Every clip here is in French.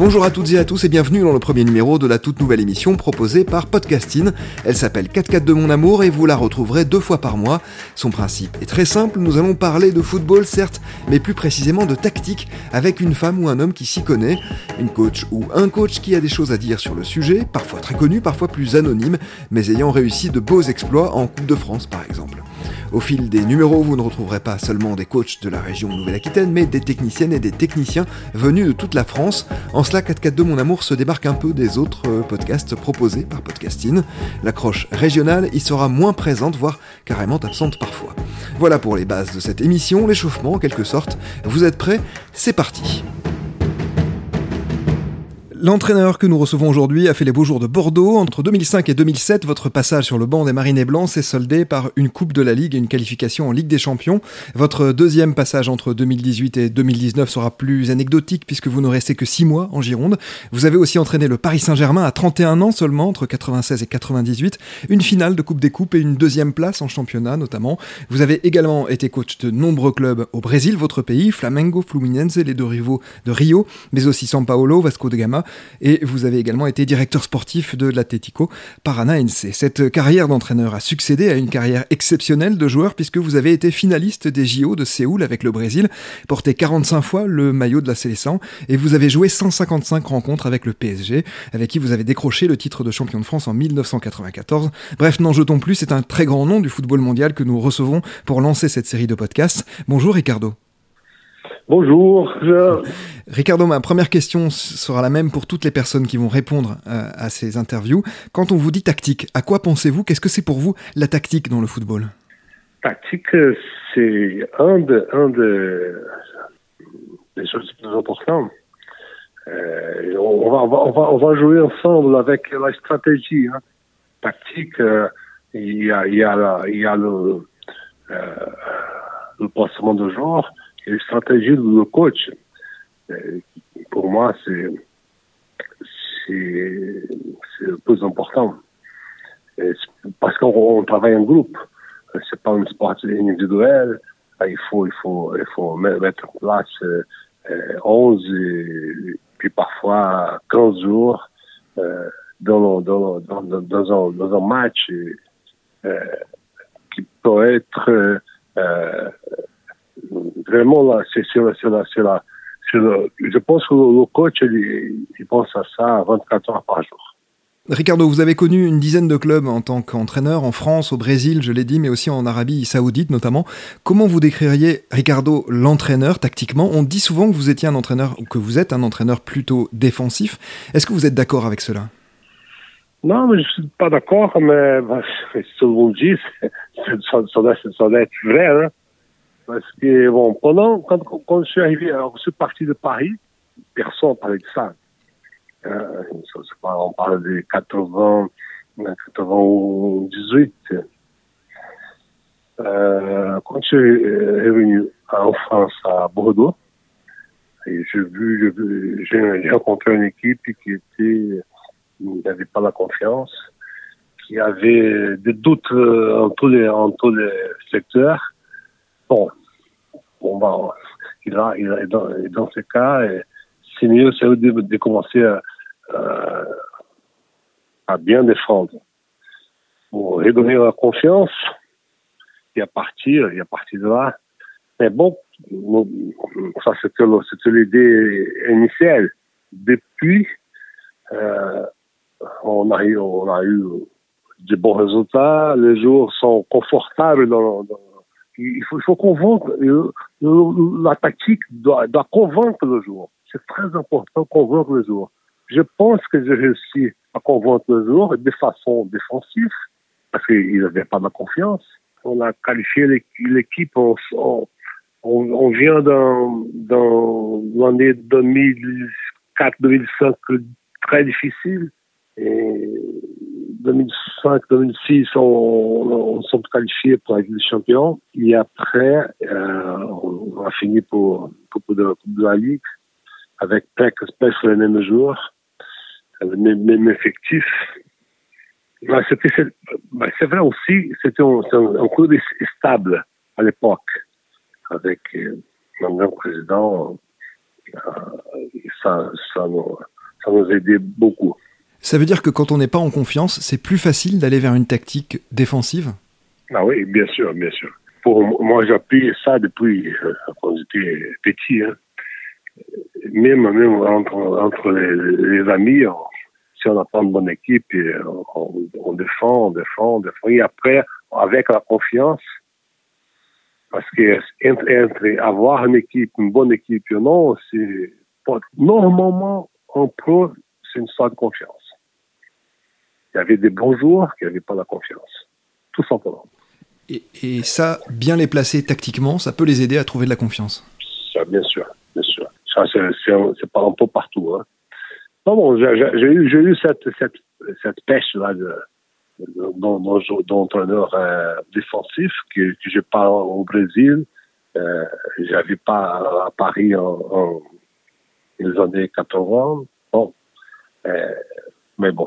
Bonjour à toutes et à tous et bienvenue dans le premier numéro de la toute nouvelle émission proposée par Podcasting. Elle s'appelle 4-4 de mon amour et vous la retrouverez deux fois par mois. Son principe est très simple, nous allons parler de football certes, mais plus précisément de tactique avec une femme ou un homme qui s'y connaît, une coach ou un coach qui a des choses à dire sur le sujet, parfois très connu, parfois plus anonyme, mais ayant réussi de beaux exploits en Coupe de France par exemple. Au fil des numéros, vous ne retrouverez pas seulement des coachs de la région Nouvelle-Aquitaine, mais des techniciennes et des techniciens venus de toute la France. En cela, 442 Mon Amour se débarque un peu des autres euh, podcasts proposés par Podcasting. L'accroche régionale y sera moins présente, voire carrément absente parfois. Voilà pour les bases de cette émission, l'échauffement en quelque sorte. Vous êtes prêts? C'est parti L'entraîneur que nous recevons aujourd'hui a fait les beaux jours de Bordeaux. Entre 2005 et 2007, votre passage sur le banc des Marinés Blancs s'est soldé par une Coupe de la Ligue et une qualification en Ligue des Champions. Votre deuxième passage entre 2018 et 2019 sera plus anecdotique puisque vous ne restez que 6 mois en Gironde. Vous avez aussi entraîné le Paris Saint-Germain à 31 ans seulement, entre 96 et 98, une finale de Coupe des Coupes et une deuxième place en championnat notamment. Vous avez également été coach de nombreux clubs au Brésil, votre pays, Flamengo, Fluminense, les deux rivaux de Rio, mais aussi São Paulo, Vasco de Gama et vous avez également été directeur sportif de l'Atlético Paranaense. Cette carrière d'entraîneur a succédé à une carrière exceptionnelle de joueur puisque vous avez été finaliste des JO de Séoul avec le Brésil, porté 45 fois le maillot de la sélection et vous avez joué 155 rencontres avec le PSG, avec qui vous avez décroché le titre de champion de France en 1994. Bref, n'en jetons plus, c'est un très grand nom du football mondial que nous recevons pour lancer cette série de podcasts. Bonjour Ricardo. Bonjour. Ricardo, ma première question sera la même pour toutes les personnes qui vont répondre euh, à, ces interviews. Quand on vous dit tactique, à quoi pensez-vous? Qu'est-ce que c'est pour vous la tactique dans le football? Tactique, c'est un, de, un de, des choses les plus importantes. Euh, on, va, on, va, on, va, jouer ensemble avec la stratégie. Hein. Tactique, euh, il y a, y a, il y a le, le placement de genre et la stratégie du coach. Euh, pour moi, c'est le plus important. Parce qu'on travaille en groupe. C'est pas un sport individuel. Il faut, il faut, il faut mettre en place 11 euh, puis parfois 15 jours euh, dans, dans, dans, dans, un, dans un match qui peut être vraiment là, c'est sur, sur, la, sur la, je pense que le coach, il, il pense à ça 24 heures par jour. Ricardo, vous avez connu une dizaine de clubs en tant qu'entraîneur en France, au Brésil, je l'ai dit, mais aussi en Arabie saoudite notamment. Comment vous décririez, Ricardo, l'entraîneur tactiquement? On dit souvent que vous étiez un entraîneur, ou que vous êtes un entraîneur plutôt défensif. Est-ce que vous êtes d'accord avec cela? Non, mais je ne suis pas d'accord, mais bah, ce que vous dit, ça, doit, être vrai. Hein. Parce que, bon, pendant, quand, quand je suis arrivé, alors je suis parti de Paris, personne ne parlait de ça. Euh, on parle de 80, 98. Euh, quand je suis revenu en France, à Bordeaux, j'ai vu, j'ai rencontré une équipe qui était, n'avait pas la confiance, qui avait des doutes euh, en tous les, en tous les secteurs. Bon, bon bah, il a, il a, dans, dans ce cas, c'est mieux c'est de, de, commencer à, à, bien défendre pour redonner la confiance et à partir, et à partir de là. Mais bon, ça c'était l'idée initiale. Depuis, euh, on a eu, on a eu de bons résultats. Les joueurs sont confortables dans, dans il faut, faut convaincre, la tactique doit, doit convaincre le joueur. C'est très important convaincre le joueur. Je pense que j'ai réussi à convaincre le joueur de façon défensive, parce qu'il n'avait pas de confiance. On a qualifié l'équipe, on, on, vient dans, dans l'année 2004-2005 très difficile. Et 2005-2006, on, on, s'est qualifiés pour la Ligue des Champions. Et après, euh, on a fini pour, pour, de, la Ligue avec presque, les mêmes joueurs, le même, même effectif. Bah, c'est vrai aussi, c'était un, un, club stable à l'époque, avec euh, un président ça, ça, nous, ça nous aidait beaucoup. Ça veut dire que quand on n'est pas en confiance, c'est plus facile d'aller vers une tactique défensive? Ah oui, bien sûr, bien sûr. Pour moi, j'appuie ça depuis euh, quand j'étais petit. Hein. Même, même entre, les, amis, si on n'a pas une bonne équipe, on, défend, on défend, on défend. Et après, avec la confiance, parce que entre, avoir une équipe, une bonne équipe ou non, c'est normalement en pro, c'est une sorte de confiance. Il y avait des bons joueurs qui n'avaient pas la confiance, tout simplement. Et, et, ça, bien les placer tactiquement, ça peut les aider à trouver de la confiance. Ça, bien sûr, bien sûr. Ça, c'est pas un peu partout. Hein. Non, bon, j'ai eu, eu cette, cette, cette pêche-là de, d'entraîneur euh, défensif que, que j'ai pas au Brésil. Euh, J'avais pas à Paris en, en les années 80. Bon, euh, mais bon,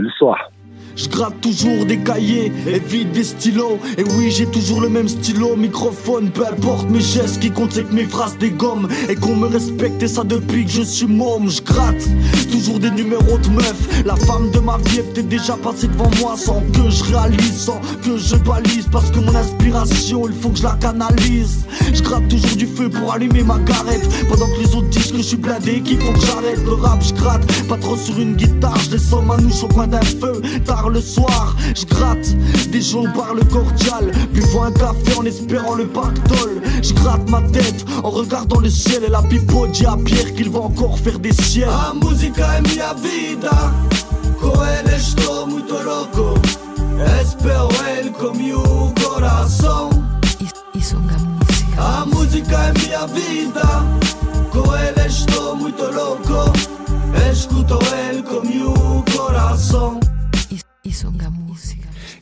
l'histoire. Je gratte toujours des cahiers et vide des stylos. Et oui, j'ai toujours le même stylo, microphone, peu importe mes gestes. Qui compte, c'est que mes phrases des gommes. Et qu'on me respecte, et ça depuis que je suis môme. Je gratte toujours des numéros de meufs. La femme de ma vie est déjà passée devant moi sans que je réalise, sans que je balise. Parce que mon inspiration, il faut que je la canalise. Je gratte toujours du feu pour allumer ma garette. Pendant que les autres disent que je suis blindé, qui font que j'arrête le rap. Je gratte pas trop sur une guitare, je descends ma nouche au coin d'un feu le soir. Je gratte des gens par le cordial, buvant un café en espérant le pactole. Je gratte ma tête en regardant le ciel et la pipo dit à Pierre qu'il va encore faire des ciels. A musica è mia muito louco. Espero el comigo coração. Isso é A música é minha vida, com ele estou muito louco. Escuto ele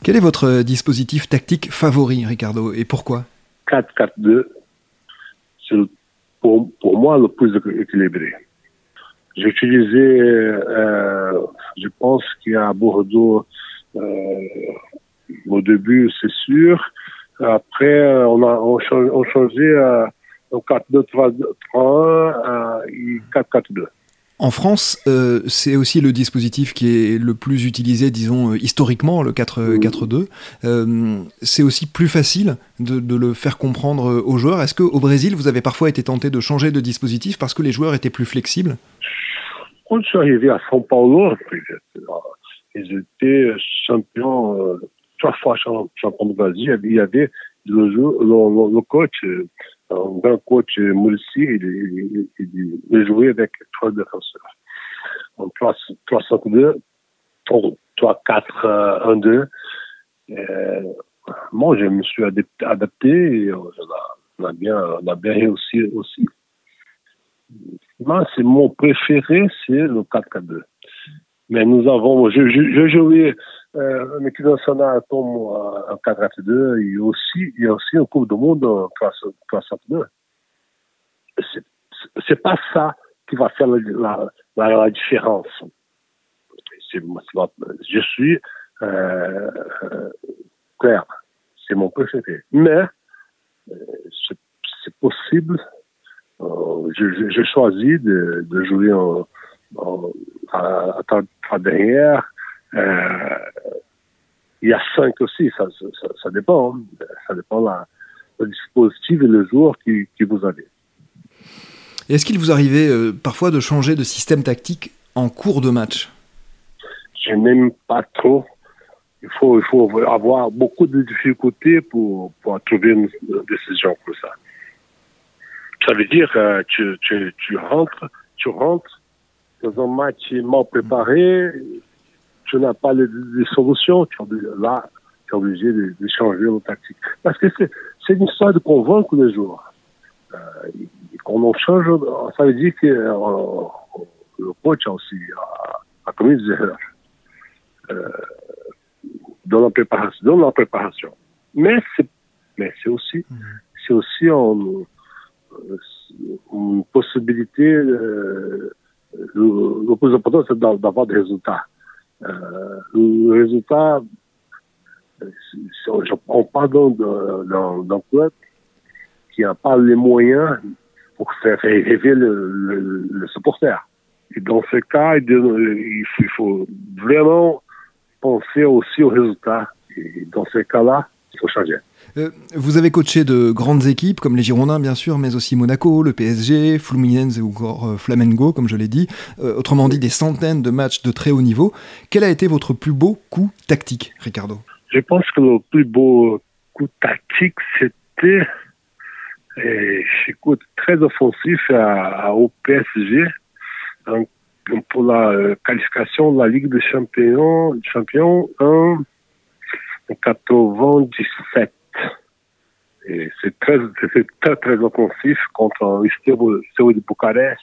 Quel est votre dispositif tactique favori, Ricardo, et pourquoi? 4-4-2, c'est pour, moi le plus équilibré. J'ai utilisé, euh, je pense qu'à Bordeaux, euh, au début, c'est sûr. Après, on a changé à 4-2-3-1 et 4-4-2. En France, euh, c'est aussi le dispositif qui est le plus utilisé, disons, euh, historiquement, le 4-4-2. Euh, c'est aussi plus facile de, de, le faire comprendre aux joueurs. Est-ce qu'au Brésil, vous avez parfois été tenté de changer de dispositif parce que les joueurs étaient plus flexibles? Quand je suis arrivé à São Paulo, ils étaient champions, trois fois champions de Brésil. Il y avait le, le, le coach un grand coach Moulsi, il, il, il, jouait avec trois défenseurs. En 3-5-2, 3-4-1-2. moi, je me suis adapté et on a, bien, on a bien réussi aussi. Moi, c'est mon préféré, c'est le 4-4-2. Mais nous avons, je, je, je jouais euh, une équipe nationale tombe en 4-4-2 et aussi, il y a aussi une Coupe du Monde en 3-5-2. C'est, pas ça qui va faire la, différence. Je suis euh, clair, c'est mon préféré. Mais euh, c'est, possible. Euh, je, de, jouer en, en, à, derrière euh, il y a cinq aussi, ça, ça, ça dépend. Hein. Ça dépend la, le dispositif et le joueur qui, qui vous avez. Est-ce qu'il vous arrivait euh, parfois de changer de système tactique en cours de match? Je n'aime pas trop. Il faut, il faut avoir beaucoup de difficultés pour, pour trouver une décision comme ça. Ça veut dire que euh, tu, tu, tu rentres, tu rentres dans un match mal préparé, tu n'as pas les, solutions, tu es, là, tu es obligé de, de changer le tactique. Parce que c'est une histoire de convaincre les joueurs. Euh, quand on change, ça veut dire que euh, le coach a aussi a, a commis des erreurs euh, dans la préparation. Dans la préparation. Mais c'est mais c'est aussi mmh. c'est aussi une, une possibilité euh, le, le plus important c'est d'avoir des résultats euh, le résultat, on parle d'un club qui n'a pas les moyens pour faire rêver le, le, supporter. Et dans ce cas, il faut, vraiment penser aussi au résultat. Et dans ce cas-là, il faut changer. Euh, vous avez coaché de grandes équipes comme les Girondins bien sûr, mais aussi Monaco, le PSG, Fluminense ou encore euh, Flamengo comme je l'ai dit. Euh, autrement dit, des centaines de matchs de très haut niveau. Quel a été votre plus beau coup tactique, Ricardo? Je pense que le plus beau coup tactique, c'était et j'écoute très offensif à, au PSG pour la qualification de la Ligue des champions, champions en 97 c'est très, très, très offensif contre Steaua de Bucarest.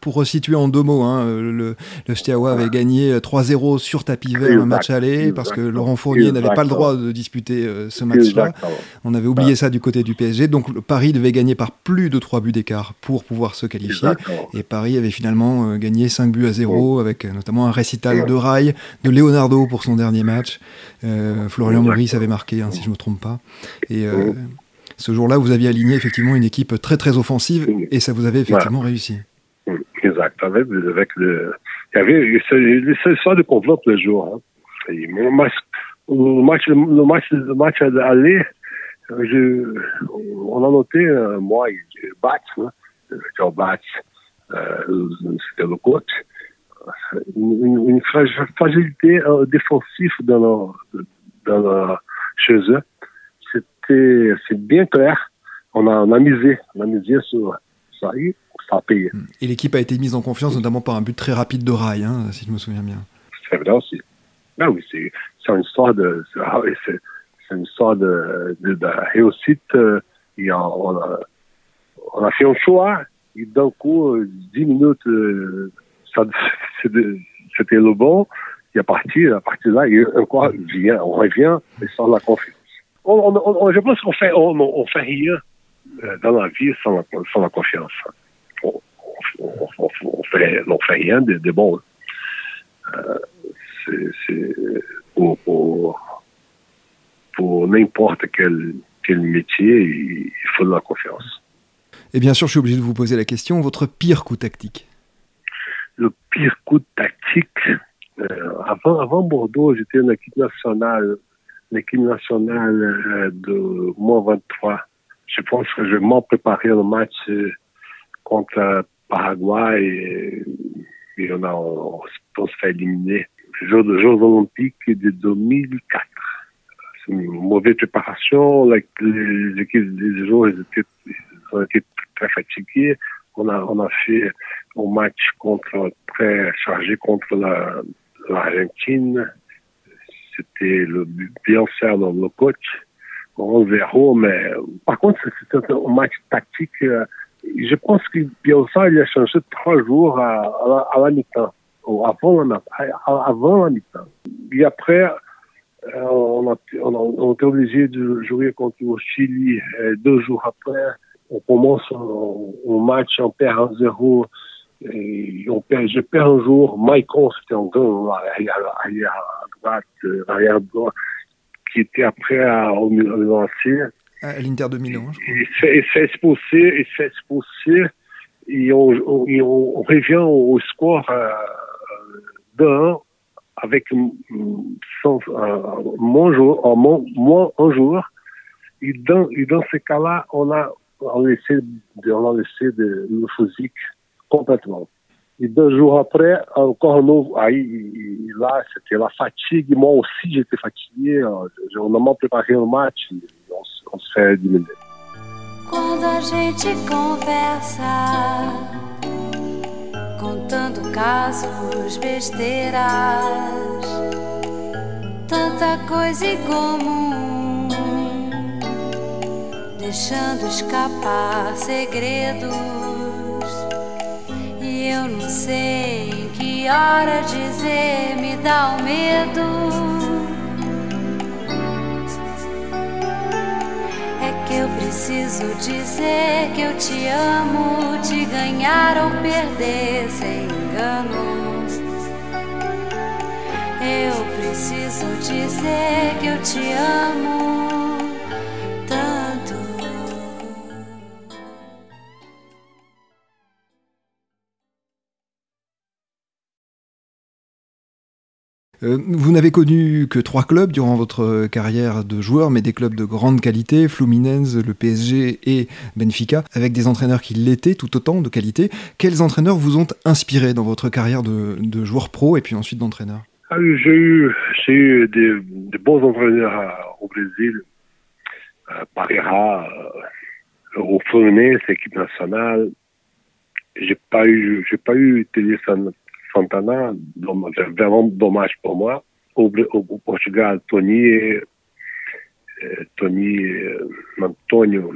Pour resituer en deux mots, hein, le, le Steaua avait gagné 3-0 sur tapis vert un match aller parce que Laurent Fournier n'avait pas le droit de disputer euh, ce match-là. On avait oublié ça du côté du PSG. Donc Paris devait gagner par plus de 3 buts d'écart pour pouvoir se qualifier. Et Paris avait finalement euh, gagné 5 buts à 0 avec euh, notamment un récital de rail de Leonardo pour son dernier match. Florian Maurice avait marqué, hein, si je ne me trompe pas. Et ce jour-là, vous aviez aligné effectivement une équipe très très offensive et ça vous avait effectivement réussi. Exact. Avec, avec le, il y avait c'est ça de complot le jour. Hein. le match, le match, le match aller, on a noté euh, moi, Bats, hein, Bats, euh, le coach, une, fragilité euh, défensive dans, dans, chez eux c'est bien clair. On a, misé, on a misé sur ça et Hmm. Et l'équipe a été mise en confiance, notamment par un but très rapide de Rail, hein, si je me souviens bien. C'est vrai aussi. Ben oui, c'est une histoire de, c'est une histoire de, de, réussite. Euh, et on, a, on a fait un choix et d'un coup, 10 euh, minutes, euh, c'était le bon. Et à partir, à partir de là, et encore, vient, on revient et sans la confiance on, on, je pense qu'on fait, on, on, fait rien euh, dans la vie sans la, sans la confiance. On, on, fait, on fait rien de, de bon. Euh, c'est pour, pour, pour n'importe quel, quel métier, il faut de la confiance. Et bien sûr, je suis obligé de vous poser la question, votre pire coup tactique? Le pire coup tactique, euh, avant, avant Bordeaux, j'étais une équipe nationale l'équipe nationale euh, de moins 23. Je pense que je m'en préparé le match contre Paraguay et, on, a, on, se fait éliminer. Le jour des Jeux Olympiques de 2004. C'est une mauvaise préparation. Les, équipes des joueurs étaient, ont été très fatigués. On a, on fait un match très chargé contre l'Argentine c'était le bien dans le coach. On verra, mais par contre, c'était un match tactique. Euh, je pense que Bielsa, il a changé trois jours à, à, la mi-temps, avant la, mi-temps. Et après, euh, on, a, on, a, on été obligé de jouer contre le Chili deux jours après. On commence un, match, on perd 1-0. Et on perd, je perds un jour. Maicon, c'était un grand euh, arrière droit, qui était après à, au À l'Inter de Milan, je crois. Il expulsé, et on, revient au score euh, 1 avec euh, moins, jour, moins, un jour. Et dans, et ce cas-là, on a, laissé, de, le physique complètement. Et deux jours après, encore un nouveau. Aí, lá, c'était la fatigue. Moi aussi, j'étais fatigué. On a mal préparé o match. Quando a gente conversa, contando casos, besteiras, tanta coisa em comum, deixando escapar segredos eu não sei em que hora dizer, me dá o medo. Eu preciso dizer que eu te amo, te ganhar ou perder sem engano. Eu preciso dizer que eu te amo. Vous n'avez connu que trois clubs durant votre carrière de joueur, mais des clubs de grande qualité, Fluminense, le PSG et Benfica, avec des entraîneurs qui l'étaient tout autant de qualité. Quels entraîneurs vous ont inspiré dans votre carrière de, joueur pro et puis ensuite d'entraîneur? Ah J'ai eu, eu des, bons entraîneurs au Brésil, à euh, au Fluminense, équipe nationale. J'ai pas eu, j'ai pas eu Télé Santana, vraiment dommage pour moi. Au, Portugal, Tony, euh, Tony, euh, Antonio,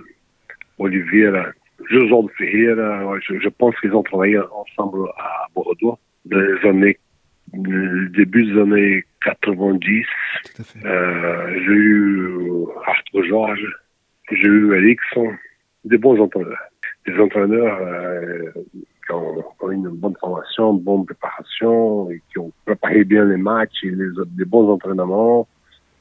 Oliveira, Josualdo Ferreira, je, pense qu'ils ont travaillé ensemble à Bordeaux dans les années, début des années 90. Euh, j'ai eu Arthur Georges, j'ai eu Ericsson, des bons entraîneurs. Des entraîneurs qui ont, une bonne formation, une bonne préparation, et qui ont préparé bien les matchs, et les, des bons entraînements,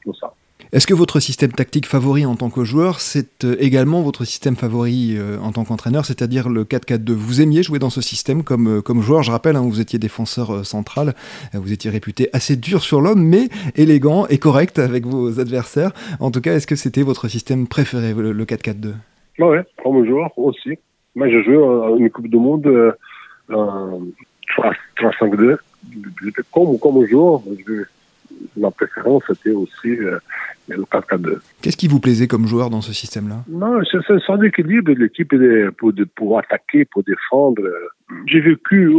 tout ça. Est-ce que votre système tactique favori en tant que joueur, c'est euh, également votre système favori euh, en tant qu'entraîneur, c'est-à-dire le 4-4-2 Vous aimiez jouer dans ce système comme, euh, comme joueur Je rappelle, hein, vous étiez défenseur central, vous étiez réputé assez dur sur l'homme, mais élégant et correct avec vos adversaires. En tout cas, est-ce que c'était votre système préféré, le, 4-4-2 Oui, comme joueur aussi. Moi, j'ai joué une Coupe du Monde en 3-5-2. Comme, comme joueur, ma préférence, c'était aussi euh, le 4-4-2. Qu'est-ce qui vous plaisait comme joueur dans ce système-là? Non, c'est un équilibre de l'équipe pour, pour attaquer, pour défendre. J'ai vécu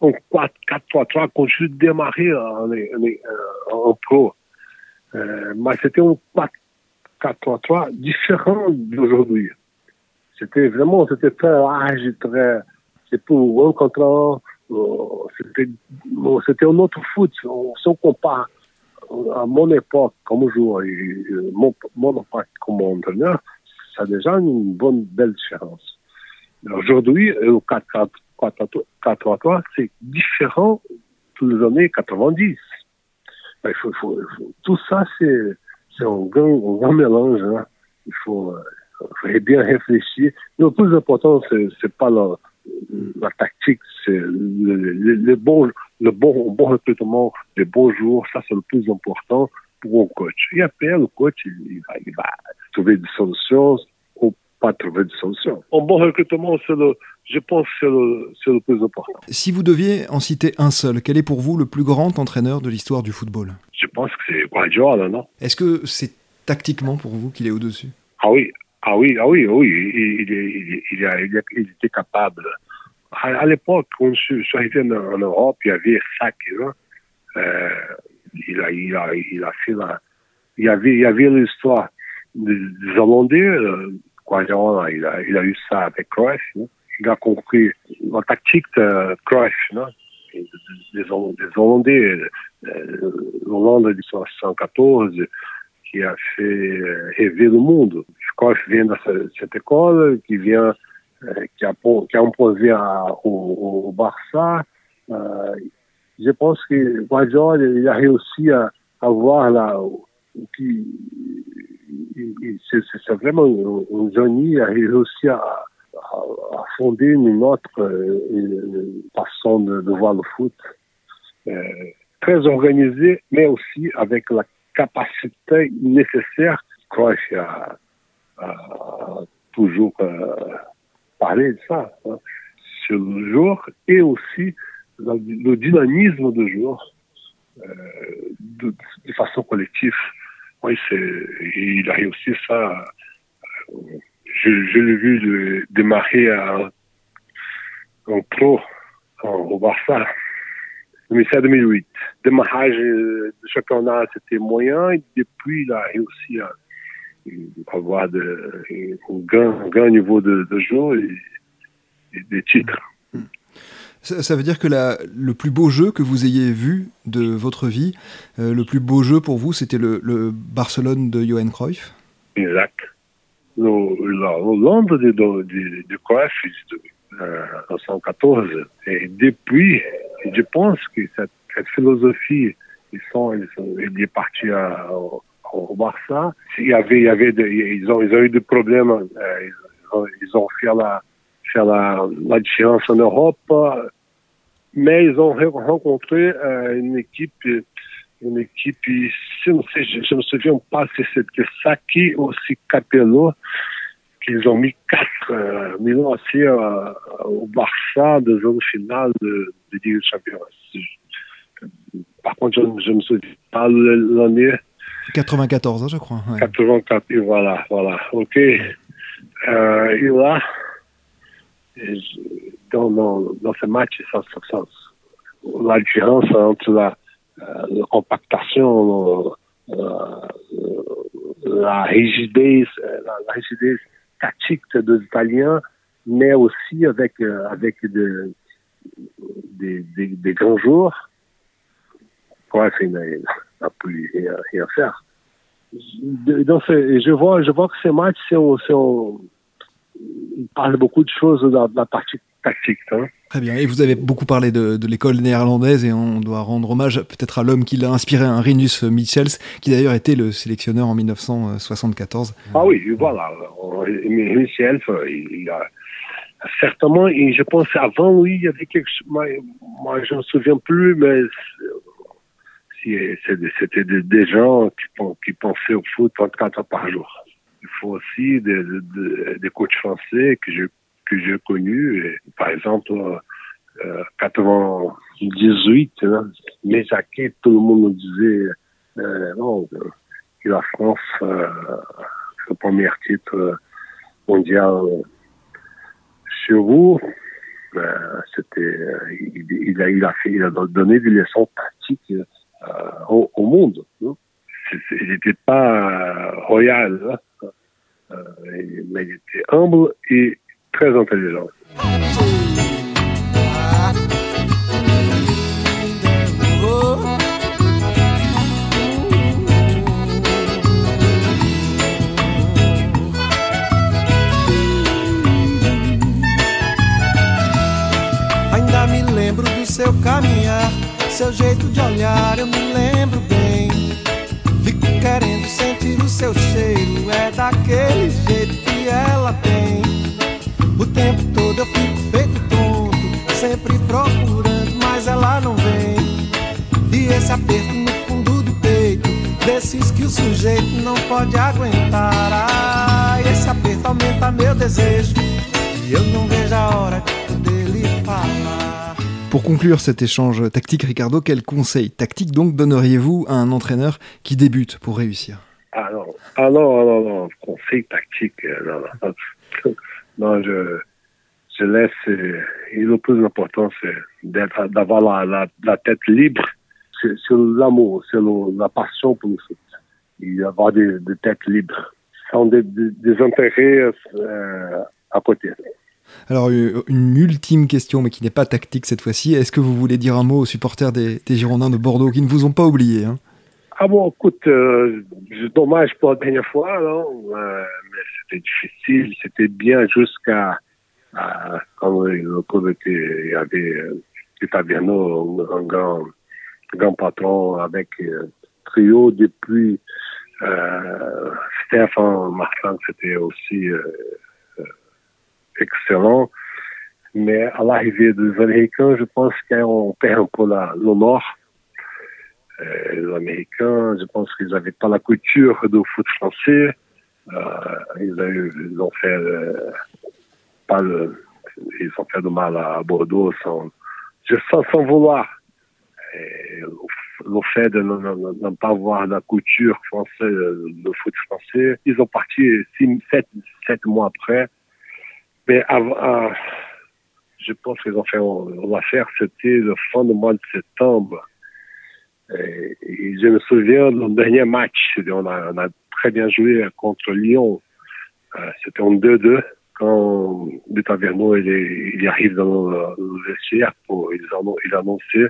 en 4-4-3 quand je suis démarré en, en, pro. Euh, mais c'était un 4-4-3 différent d'aujourd'hui. C'était vraiment, c'était très large, très, c'est pour un contre un. Euh, c'était, un autre foot. Si on compare à mon époque comme joueur et mon, mon époque comme entraîneur, ça a déjà une bonne, belle différence. Aujourd'hui, le 4-3-3, c'est différent tous les années 90. Il faut, faut, tout ça, c'est, un, grand, un mélange. Hein. Il faut, euh, bien réfléchir. Le plus important, c'est, c'est pas la, la tactique, c'est le, le, bon, le bon, bon recrutement, les bons jours, ça c'est le plus important pour un coach. Et après, le coach, il, va, il va, trouver des solutions ou pas trouver des solutions. Un bon recrutement, c'est le, je pense que c'est le, le, plus important. Si vous deviez en citer un seul, quel est pour vous le plus grand entraîneur de l'histoire du football? Je pense que c'est Guardiola, non? Est-ce que c'est tactiquement pour vous qu'il est au-dessus? Ah oui, ah oui, ah oui, oui, il, il, il, il, était capable. À, l'époque, quand je suis arrivé en, Europe, il y avait ça hein, euh, il, a, il, a, il a fait la. Il y avait, il avait l'histoire des, Hollandais. Euh, il a, il a eu ça avec Cruyff. Hein. Il a compris la tactique de Cruyff. Hein. Des, des, Hollandais, euh, l'Hollande de 1914 qui a fait euh, rêver le monde. Koch vient de cette école, qui vient, euh, qui, a, qui a imposé à, au, au, Barça. Euh, je pense que Guardiola il a réussi à avoir là, qui c'est vraiment un génie, il a réussi à, à, fonder une autre une façon de, de, voir le foot. Euh, très organisé, mais aussi avec la capacité nécessaire. A, a toujours euh, parlé de ça, hein, sur le jour et aussi le, dynamisme du jour euh, de, de, façon collective. Oui, il a réussi ça. Je, je l'ai vu démarrer en pro au Barça 2007-2008. Démarrage de championnat, c'était moyen. Et depuis, il a réussi à avoir de, un, grand, grand niveau de, de jeu et, et des titres. Ça, veut dire que la, le plus beau jeu que vous ayez vu de votre vie, euh, le plus beau jeu pour vous, c'était le, le, Barcelone de Johan Cruyff? Exact. Le, Hollande de, de, de, de Cruyff, euh, en 1914. Et depuis, je pense que cette, cette philosophie, ils sont, ils sont, il est parti à, au, au, Barça. Il y avait, il y avait, de, ils ont, ils ont eu des problèmes. Euh, ils, ont, ils ont fait la, fait la, la différence en Europe, mais ils ont rencontré euh, une équipe une équipe, je ne me souviens pas si Saki ou si Capello, qu'ils ont mis 4 euh, millions aussi euh, au Barça de zone finale de, de Ligue des Champions. Par contre, je ne me souviens pas l'année. 94, hein, je crois. Ouais. 84, voilà, voilà. OK. Euh, et là, dans, dans, dans ce match, ça, ça, ça, la différence entre la, euh, la compactation, euh, la rigidez, la, la rigidez tactique des Italiens, mais aussi avec, euh, avec de, des, des, grands joueurs. Ouais, c'est n'a plus rien, faire. Donc, je vois, je vois que ces matchs, c'est, c'est, ils parlent beaucoup de choses dans la partie tactique. Hein. Très bien. Et vous avez beaucoup parlé de, l'école néerlandaise et on doit rendre hommage peut-être à l'homme qui l'a inspiré, un Rinus Michels, qui d'ailleurs était le sélectionneur en 1974. Ah oui, voilà. Michels, il a certainement, et je pense avant lui, il y avait quelque chose, moi, moi je ne me souviens plus, mais c'était des, gens qui, pensaient au foot 24 heures par jour. Il faut aussi des, coachs français que je j'ai connus. Par exemple, euh, 98, hein, mes jaquettes, tout le monde me disait euh, non, que la France, euh, premier titre mondial chez vous, euh, c'était, il, a, il a donné des leçons pratiques euh, au, monde. Hein. Il n'était pas royal, hein. euh, mais il était humble et très intelligent. Ainda me lembro do seu caminhar, seu jeito de olhar, eu me lembro bem. Fico querendo sentir o seu cheiro, é daquele jeito que ela tem. O tempo todo eu fico feito tonto, sempre procurando, mas ela não vem. E esse aperto no fundo do peito, desses que o sujeito não pode aguentar. Ah, esse aperto aumenta meu desejo, e eu não vejo a hora de poder lhe falar. Pour conclure cet échange tactique, Ricardo, quel conseil tactique donc donneriez-vous à un entraîneur qui débute pour réussir? Ah non, ah non, non, non, conseil tactique, non, non. Non, je, je laisse. Euh, et le plus important, c'est d'avoir la, la, tête libre. C'est, l'amour, c'est la passion pour le foot. Et avoir des, des têtes libres, sans des, des, intérêts euh, à côté. Alors, une ultime question, mais qui n'est pas tactique cette fois-ci. Est-ce que vous voulez dire un mot aux supporters des, des Girondins de Bordeaux qui ne vous ont pas oublié hein? Ah bon, écoute, euh, dommage pour la dernière fois, non? Euh, mais c'était difficile, c'était bien jusqu'à euh, quand le club était, il y avait Itabiano, un grand, grand patron avec euh, trio depuis euh, Stéphane Martin, c'était aussi excellent. Mais à l'arrivée des Américains, je pense qu'on perd un peu la. Euh, les Américains, je pense qu'ils n'avaient pas la couture du foot français. Euh, ils, ont fait euh, pas le, ils ont fait du mal à Bordeaux sans, sans, sans vouloir. Le fait de ne pas avoir la couture française, le foot français, ils ont parti sept, sept mois après. Mais avant, je pense qu'ils ont fait l'affaire, c'était le fin du mois de septembre. Et je me souviens du dernier match, on a, très bien joué contre Lyon. Euh, c'était en 2-2 quand De Taverneau il, il, arrive dans le, le vestiaire pour il, il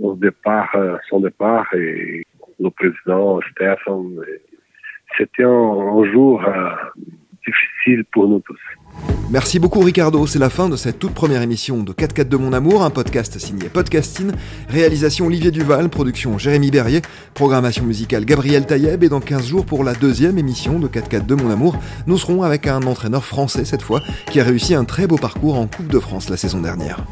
au départ euh, son départ et le président Stéphane. C'était un, jour euh, difficile pour nous tous. Merci beaucoup Ricardo, c'est la fin de cette toute première émission de 4 4 de mon amour, un podcast signé Podcasting, réalisation Olivier Duval, production Jérémy Berrier, programmation musicale Gabriel Taïeb et dans 15 jours pour la deuxième émission de 4 4 de mon amour, nous serons avec un entraîneur français cette fois qui a réussi un très beau parcours en Coupe de France la saison dernière.